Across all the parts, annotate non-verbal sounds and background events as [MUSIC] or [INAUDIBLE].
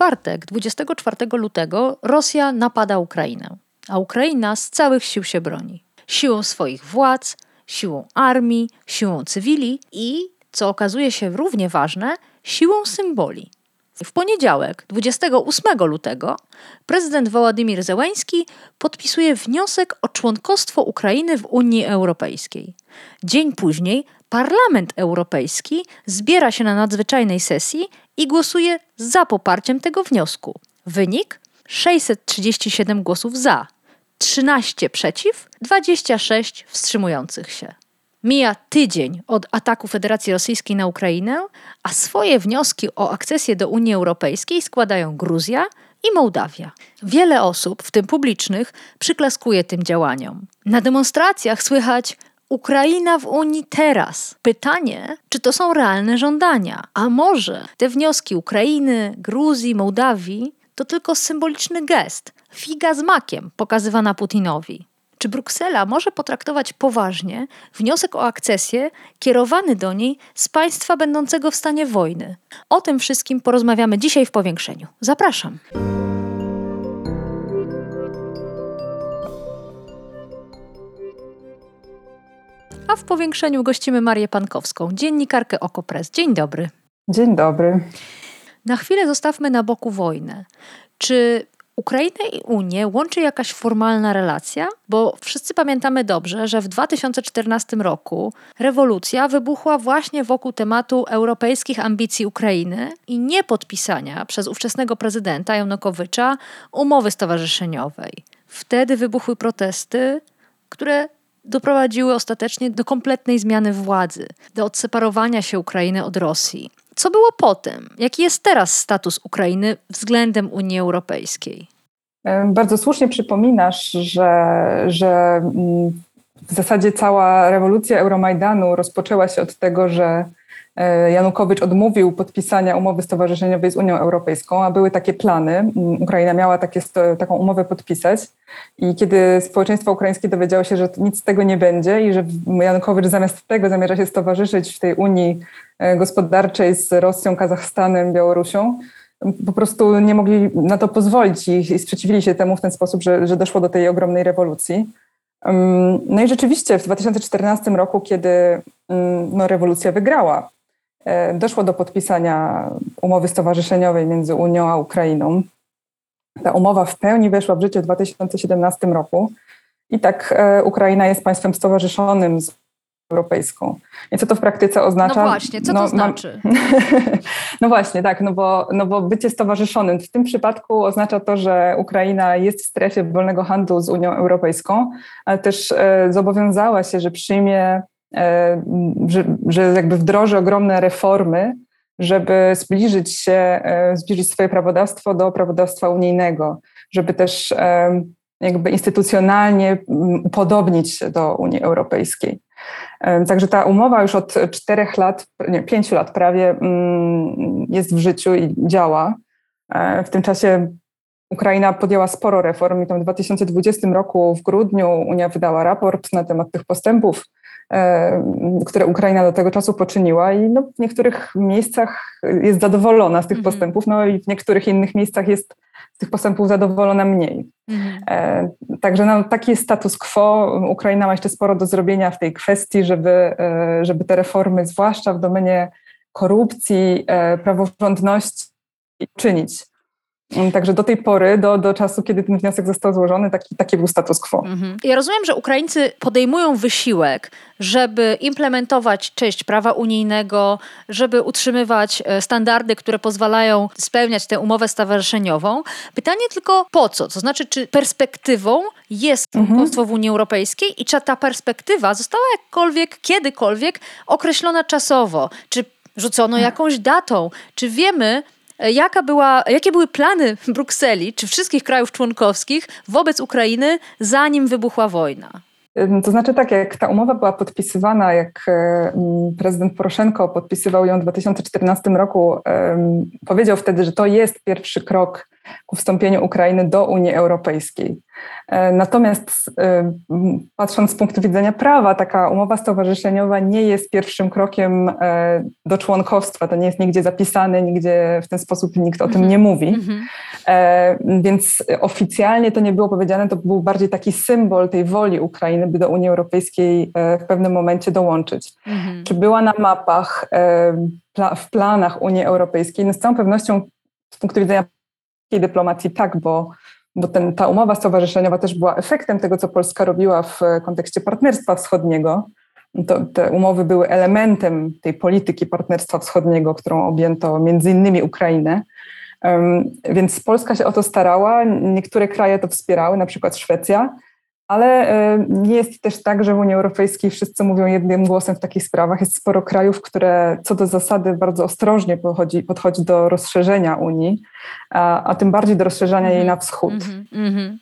Czwartek, 24 lutego, Rosja napada Ukrainę, a Ukraina z całych sił się broni. Siłą swoich władz, siłą armii, siłą cywili i, co okazuje się równie ważne, siłą symboli. W poniedziałek, 28 lutego, prezydent Wołodymir Zełański podpisuje wniosek o członkostwo Ukrainy w Unii Europejskiej. Dzień później Parlament Europejski zbiera się na nadzwyczajnej sesji i głosuje za poparciem tego wniosku. Wynik? 637 głosów za, 13 przeciw, 26 wstrzymujących się. Mija tydzień od ataku Federacji Rosyjskiej na Ukrainę, a swoje wnioski o akcesję do Unii Europejskiej składają Gruzja i Mołdawia. Wiele osób, w tym publicznych, przyklaskuje tym działaniom. Na demonstracjach słychać Ukraina w Unii teraz. Pytanie, czy to są realne żądania? A może te wnioski Ukrainy, Gruzji, Mołdawii to tylko symboliczny gest, figa z makiem pokazywana Putinowi? Czy Bruksela może potraktować poważnie wniosek o akcesję kierowany do niej z państwa będącego w stanie wojny? O tym wszystkim porozmawiamy dzisiaj w powiększeniu. Zapraszam. A w powiększeniu gościmy Marię Pankowską, dziennikarkę Okopres. Dzień dobry. Dzień dobry. Na chwilę zostawmy na boku wojnę. Czy Ukrainę i Unię łączy jakaś formalna relacja, bo wszyscy pamiętamy dobrze, że w 2014 roku rewolucja wybuchła właśnie wokół tematu europejskich ambicji Ukrainy i niepodpisania przez ówczesnego prezydenta Janukowycza umowy stowarzyszeniowej. Wtedy wybuchły protesty, które doprowadziły ostatecznie do kompletnej zmiany władzy, do odseparowania się Ukrainy od Rosji. Co było potem? Jaki jest teraz status Ukrainy względem Unii Europejskiej? Bardzo słusznie przypominasz, że, że mm, w zasadzie cała rewolucja Euromajdanu rozpoczęła się od tego, że Janukowycz odmówił podpisania umowy stowarzyszeniowej z Unią Europejską, a były takie plany. Mm, Ukraina miała takie, taką umowę podpisać. I kiedy społeczeństwo ukraińskie dowiedziało się, że nic z tego nie będzie i że Janukowycz zamiast tego zamierza się stowarzyszyć w tej Unii e, Gospodarczej z Rosją, Kazachstanem, Białorusią, po prostu nie mogli na to pozwolić i, sprzeciwili się temu w ten sposób, że, że doszło do tej ogromnej rewolucji. No i rzeczywiście w 2014 roku, kiedy no, rewolucja wygrała, e, doszło do podpisania umowy stowarzyszeniowej między Unią a Ukrainą. Ta umowa w pełni weszła w życie w 2017 roku i tak e, Ukraina jest państwem stowarzyszonym z Europejską. I co to w praktyce oznacza? No właśnie, co no, to znaczy? [LAUGHS] no właśnie, tak, no bo, no bo bycie stowarzyszonym w tym przypadku oznacza to, że Ukraina jest w strefie wolnego handlu z Unią Europejską, ale też e, zobowiązała się, że przyjmie, e, że, że jakby wdroży ogromne reformy, żeby zbliżyć się, e, zbliżyć swoje prawodawstwo do prawodawstwa unijnego, żeby też e, jakby instytucjonalnie upodobnić się do Unii Europejskiej. Także ta umowa już od czterech lat, nie, pięciu lat prawie mm, jest w życiu i działa. E, w tym czasie Ukraina podjęła sporo reform i tam w 2020 roku w grudniu Unia wydała raport na temat tych postępów, e, które Ukraina do tego czasu poczyniła i no, w niektórych miejscach jest zadowolona z tych mhm. postępów, no i w niektórych innych miejscach jest tych postępów zadowolona mniej. Mhm. E, także no, taki jest status quo. Ukraina ma jeszcze sporo do zrobienia w tej kwestii, żeby, e, żeby te reformy, zwłaszcza w domenie korupcji, e, praworządności, czynić. Także do tej pory, do, do czasu, kiedy ten wniosek został złożony, taki, taki był status quo. Mhm. Ja rozumiem, że Ukraińcy podejmują wysiłek, żeby implementować część prawa unijnego, żeby utrzymywać e, standardy, które pozwalają spełniać tę umowę stowarzyszeniową. Pytanie tylko po co? To znaczy, czy perspektywą jest mhm. członkostwo mhm. w Unii Europejskiej i czy ta perspektywa została jakkolwiek, kiedykolwiek określona czasowo? Czy rzucono jakąś datą? Czy wiemy, jaka była, jakie były plany Brukseli, czy wszystkich krajów członkowskich wobec Ukrainy, zanim wybuchła wojna? To znaczy tak, jak ta umowa była podpisywana, jak e, prezydent Poroszenko podpisywał ją w 2014 roku, powiedział wtedy, że to jest pierwszy krok ku wstąpieniu Ukrainy do Unii Europejskiej. E, natomiast e, patrząc z punktu widzenia prawa, taka umowa stowarzyszeniowa nie jest pierwszym krokiem e, do członkostwa. To nie jest nigdzie zapisane, nigdzie w ten sposób nikt o tym nie mówi. Mhm. Więc oficjalnie to nie było powiedziane, to był bardziej taki symbol tej woli Ukrainy, by do Unii Europejskiej w pewnym momencie dołączyć. Mhm. Czy była na mapach, w planach Unii Europejskiej? No z całą pewnością z punktu widzenia dyplomacji tak, bo, bo ten, ta umowa stowarzyszeniowa też była efektem tego, co Polska robiła w kontekście Partnerstwa Wschodniego. To, te umowy były elementem tej polityki Partnerstwa Wschodniego, którą objęto między innymi Ukrainę. Um, więc Polska się o to starała, niektóre kraje to wspierały, na przykład Szwecja, ale e, nie jest też tak, że w Unii Europejskiej wszyscy mówią jednym głosem w takich sprawach. Jest sporo krajów, które co do zasady bardzo ostrożnie podchodzi, podchodzi do rozszerzenia Unii, a, a tym bardziej do rozszerzania mm -hmm. jej na wschód. Mm -hmm.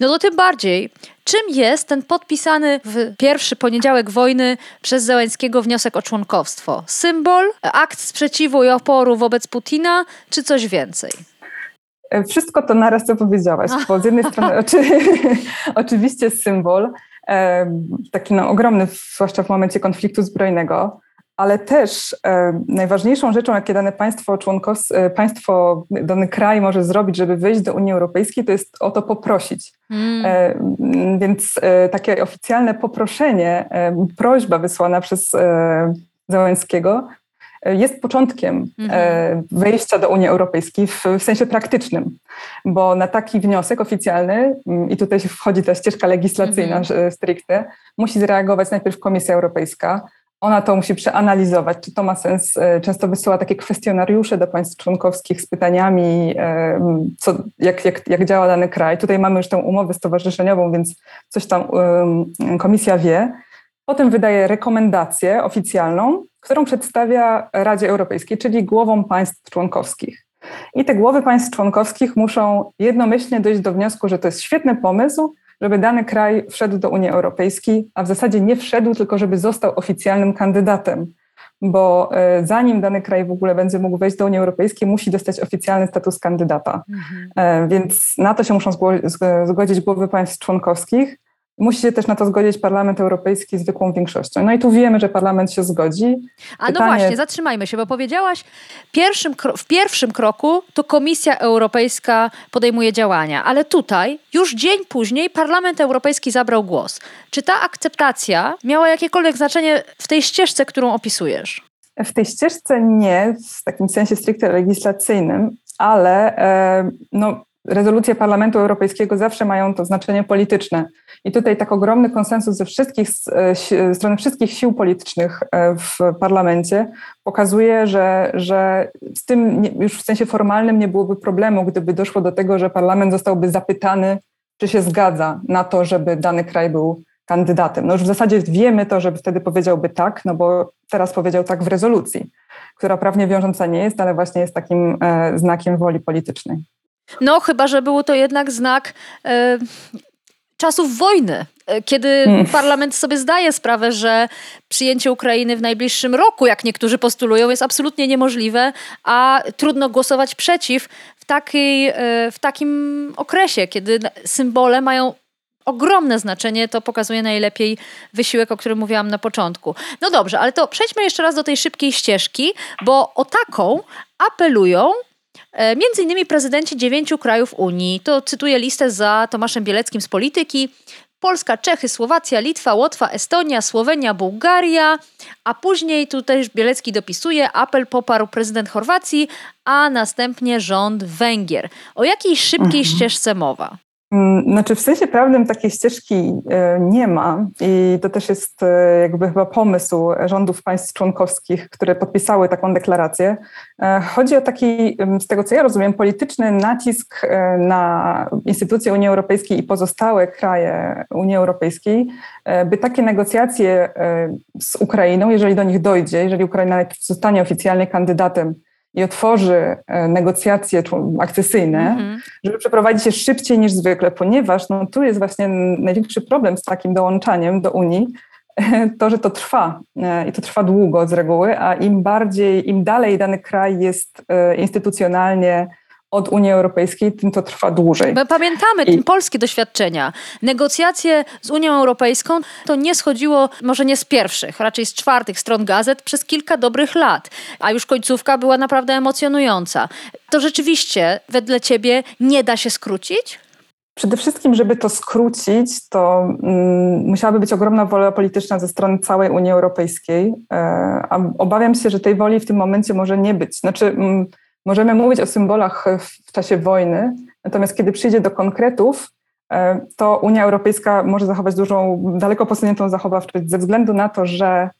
No to tym bardziej. Czym jest ten podpisany w pierwszy poniedziałek wojny przez Zełenskiego wniosek o członkowstwo? Symbol, akt sprzeciwu i oporu wobec Putina, czy coś więcej? E, wszystko to naraz, co powiedziałaś, bo z jednej strony [LAUGHS] oczy, [LAUGHS] oczywiście symbol, e, taki no, ogromny, zwłaszcza w momencie konfliktu zbrojnego, ale też e, najważniejszą rzeczą, jakie dane państwo członkowskie, państwo, dany kraj może zrobić, żeby wejść do Unii Europejskiej, to jest o to poprosić. Hmm. Więc takie oficjalne poproszenie, prośba wysłana przez Załęckiego jest początkiem mhm. E, wejścia do Unii Europejskiej w, w, sensie praktycznym, bo na taki wniosek oficjalny, mm, i tutaj wchodzi ta ścieżka legislacyjna mhm. stricte, musi zareagować najpierw Komisja Europejska. Ona to musi przeanalizować, czy to ma sens. E, często wysyła takie kwestionariusze do państw członkowskich z pytaniami, e, co, jak, jak, jak działa dany kraj. Tutaj mamy już tę umowę stowarzyszeniową, więc coś tam komisja wie. Potem wydaje rekomendację oficjalną, którą przedstawia Radzie Europejskiej, czyli głowom państw członkowskich. I te głowy państw członkowskich muszą jednomyślnie dojść do wniosku, że to jest świetny pomysł, żeby dany kraj wszedł do Unii Europejskiej, a w zasadzie nie wszedł, tylko żeby został oficjalnym kandydatem. Bo e, zanim dany kraj w ogóle będzie mógł wejść do Unii Europejskiej, musi dostać oficjalny status kandydata. Mhm. E, więc na to się muszą zgodzić głowy państw członkowskich. Musi się też na to zgodzić Parlament Europejski zwykłą większością. No i tu wiemy, że Parlament się zgodzi. A no Pytanie... no właśnie, zatrzymajmy się, bo powiedziałaś, pierwszym, w pierwszym kroku to Komisja Europejska podejmuje działania, ale tutaj już dzień później Parlament Europejski zabrał głos. Czy ta akceptacja miała jakiekolwiek znaczenie w tej ścieżce, którą opisujesz? W tej ścieżce nie, w takim sensie stricte legislacyjnym, ale e, no, rezolucje Parlamentu Europejskiego zawsze mają to znaczenie polityczne. I tutaj tak ogromny konsensus ze wszystkich, e, strony wszystkich sił politycznych e, w parlamencie pokazuje, że, że z tym już w sensie formalnym nie byłoby problemu, gdyby doszło do tego, że parlament zostałby zapytany, czy się zgadza na to, żeby dany kraj był kandydatem. No już w zasadzie wiemy to, żeby wtedy powiedziałby tak, no bo teraz powiedział tak w rezolucji, która prawnie wiążąca nie jest, ale właśnie jest takim e, znakiem woli politycznej. No, chyba, że było to jednak znak e, czasów wojny, e, kiedy mm. parlament sobie zdaje sprawę, że przyjęcie Ukrainy w najbliższym roku, jak niektórzy postulują, jest absolutnie niemożliwe, a trudno głosować przeciw w, takiej, e, w takim okresie, kiedy symbole mają ogromne znaczenie, to pokazuje najlepiej wysiłek, o którym mówiłam na początku. No dobrze, ale to przejdźmy jeszcze raz do tej szybkiej ścieżki, bo o taką apelują między innymi prezydenci dziewięciu krajów Unii. To cytuję listę za Tomaszem Bieleckim z Polityki. Polska, Czechy, Słowacja, Litwa, Łotwa, Estonia, Słowenia, Bułgaria, a później tu też Bielecki dopisuje, apel poparł prezydent Chorwacji, a następnie rząd Węgier. O jakiej szybkiej mhm. ścieżce mowa? Mm, znaczy w sensie prawnym takiej ścieżki e, nie ma i to też jest e, jakby chyba pomysł rządów państw członkowskich, które podpisały taką deklarację. E, chodzi o taki, z tego co ja rozumiem, polityczny nacisk na instytucje Unii Europejskiej i pozostałe kraje Unii Europejskiej, by takie negocjacje z Ukrainą, jeżeli do nich dojdzie, jeżeli Ukraina zostanie oficjalnie kandydatem i otworzy e, negocjacje akcesyjne, -hmm. żeby przeprowadzić je szybciej niż zwykle, ponieważ no, tu jest właśnie największy problem z takim dołączaniem do Unii, [LAUGHS] to, że to trwa e, i to trwa długo z reguły, a im bardziej, im dalej dany kraj jest e, instytucjonalnie od Unii Europejskiej, tym to trwa dłużej. My pamiętamy I... polskie doświadczenia. Negocjacje z Unią Europejską to nie schodziło, może nie z pierwszych, raczej z czwartych stron gazet przez kilka dobrych lat, a już końcówka była naprawdę emocjonująca. To rzeczywiście wedle ciebie nie da się skrócić? Przede wszystkim, żeby to skrócić, to um, musiałaby być ogromna wola polityczna ze strony całej Unii Europejskiej. E, a obawiam się, że tej woli w tym momencie może nie być. Znaczy, um, możemy mówić o symbolach w czasie wojny, natomiast kiedy przyjdzie do konkretów, e, to Unia Europejska może zachować dużą, daleko posuniętą zachowawczość ze względu na to, że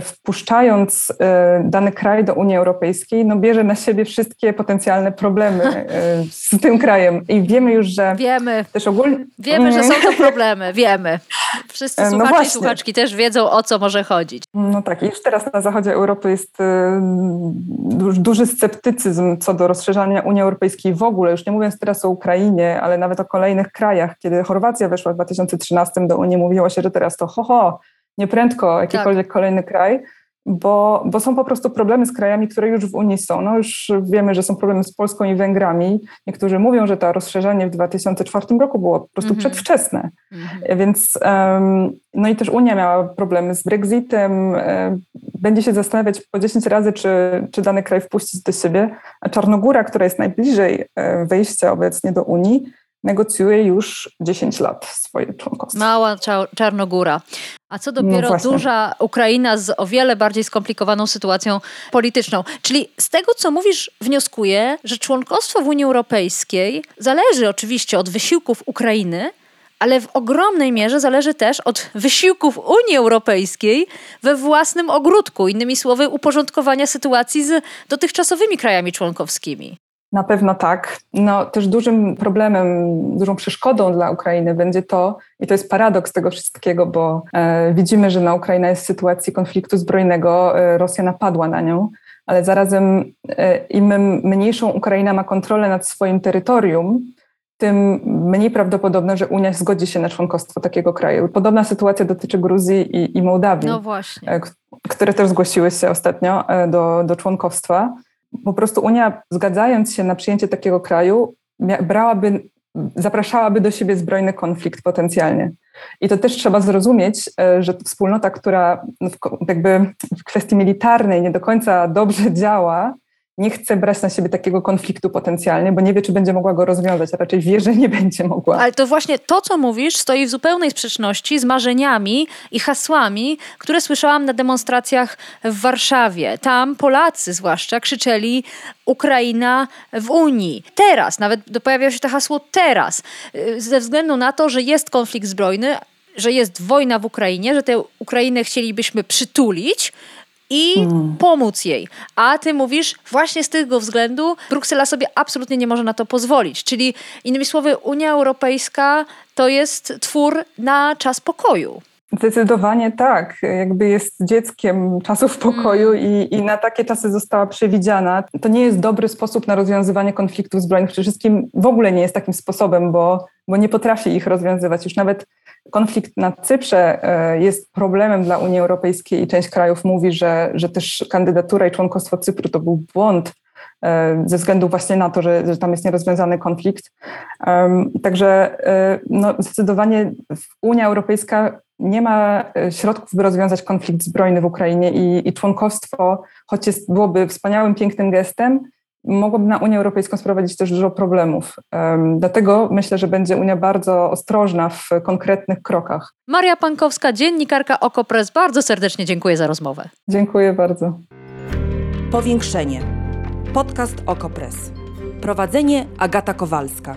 wpuszczając e, dany kraj do Unii Europejskiej, no bierze na siebie wszystkie potencjalne problemy e, z tym krajem. I wiemy już, że wiemy. też ogólnie... Wiemy, że są to problemy, wiemy. Wszyscy e, no słuchacze no i słuchaczki też wiedzą, o co może chodzić. No tak, już teraz na zachodzie Europy jest duży sceptycyzm co do rozszerzania Unii Europejskiej w ogóle, już nie mówiąc teraz o Ukrainie, ale nawet o kolejnych krajach. Kiedy Chorwacja weszła w 2013 do Unii, mówiło się, że teraz to ho, ho nieprędko jakikolwiek tak. kolejny kraj, bo, bo są po prostu problemy z krajami, które już w Unii są. No już wiemy, że są problemy z Polską i Węgrami. Niektórzy mówią, że to rozszerzenie w 2004 roku było po prostu mm -hmm. przedwczesne. Mm -hmm. Więc um, no i też Unia miała problemy z Brexitem. Będzie się zastanawiać po 10 razy, czy, czy dany kraj wpuścić do siebie. A Czarnogóra, która jest najbliżej e, wejścia obecnie do Unii, negocjuje już 10 lat swoje członkostwo. Mała Czarnogóra. A co dopiero no duża Ukraina z o wiele bardziej skomplikowaną sytuacją polityczną. Czyli z tego, co mówisz, wnioskuję, że członkostwo w Unii Europejskiej zależy oczywiście od wysiłków Ukrainy, ale w ogromnej mierze zależy też od wysiłków Unii Europejskiej we własnym ogródku, innymi słowy, uporządkowania sytuacji z dotychczasowymi krajami członkowskimi. Na pewno tak. No, też dużym problemem, dużą przeszkodą dla Ukrainy będzie to, i to jest paradoks tego wszystkiego, bo e, widzimy, że na Ukraina jest w sytuacji konfliktu zbrojnego, e, Rosja napadła na nią, ale zarazem e, im mniejszą Ukraina ma kontrolę nad swoim terytorium, tym mniej prawdopodobne, że Unia zgodzi się na członkostwo takiego kraju. Podobna sytuacja dotyczy Gruzji i, i Mołdawii, no właśnie. które też zgłosiły się ostatnio do, do członkostwa po prostu Unia, zgadzając się na przyjęcie takiego kraju, brałaby, zapraszałaby do siebie zbrojny konflikt potencjalnie. I to też trzeba zrozumieć, e, że wspólnota, która jakby w kwestii militarnej nie do końca dobrze [LAUGHS] działa, nie chce brać na siebie takiego konfliktu potencjalnie, bo nie wie, czy będzie mogła go rozwiązać, a raczej wie, że nie będzie mogła. Ale to właśnie to, co mówisz, stoi w zupełnej sprzeczności z marzeniami i hasłami, które słyszałam na demonstracjach w Warszawie. Tam Polacy zwłaszcza krzyczeli Ukraina w Unii. Teraz, nawet pojawiało się to hasło teraz, y, ze względu na to, że jest konflikt zbrojny, że jest wojna w Ukrainie, że tę Ukrainę chcielibyśmy przytulić, i hmm. pomóc jej. A ty mówisz, właśnie z tego względu Bruksela sobie absolutnie nie może na to pozwolić. Czyli innymi słowy, Unia Europejska to jest twór na czas pokoju. Zdecydowanie tak. Jakby jest dzieckiem czasów pokoju mm. i, i na takie czasy została przewidziana. To nie jest dobry sposób na rozwiązywanie konfliktów zbrojnych. Przede wszystkim w ogóle nie jest takim sposobem, bo, bo nie potrafi ich rozwiązywać. Już nawet konflikt na Cyprze e, jest problemem dla Unii Europejskiej i część krajów mówi, że, że też kandydatura i członkostwo Cypru to był błąd e, ze względu właśnie na to, że, że tam jest nierozwiązany konflikt. Także e, no, zdecydowanie Unia Europejska nie ma środków, by rozwiązać konflikt zbrojny w Ukrainie i, i członkostwo, choć jest, byłoby wspaniałym, pięknym gestem, mogłoby na Unię Europejską sprowadzić też dużo problemów. Dlatego myślę, że będzie Unia bardzo ostrożna w konkretnych krokach. Maria Pankowska, dziennikarka Okopres, bardzo serdecznie dziękuję za rozmowę. Dziękuję bardzo. Powiększenie. Podcast Okopres. Prowadzenie Agata Kowalska.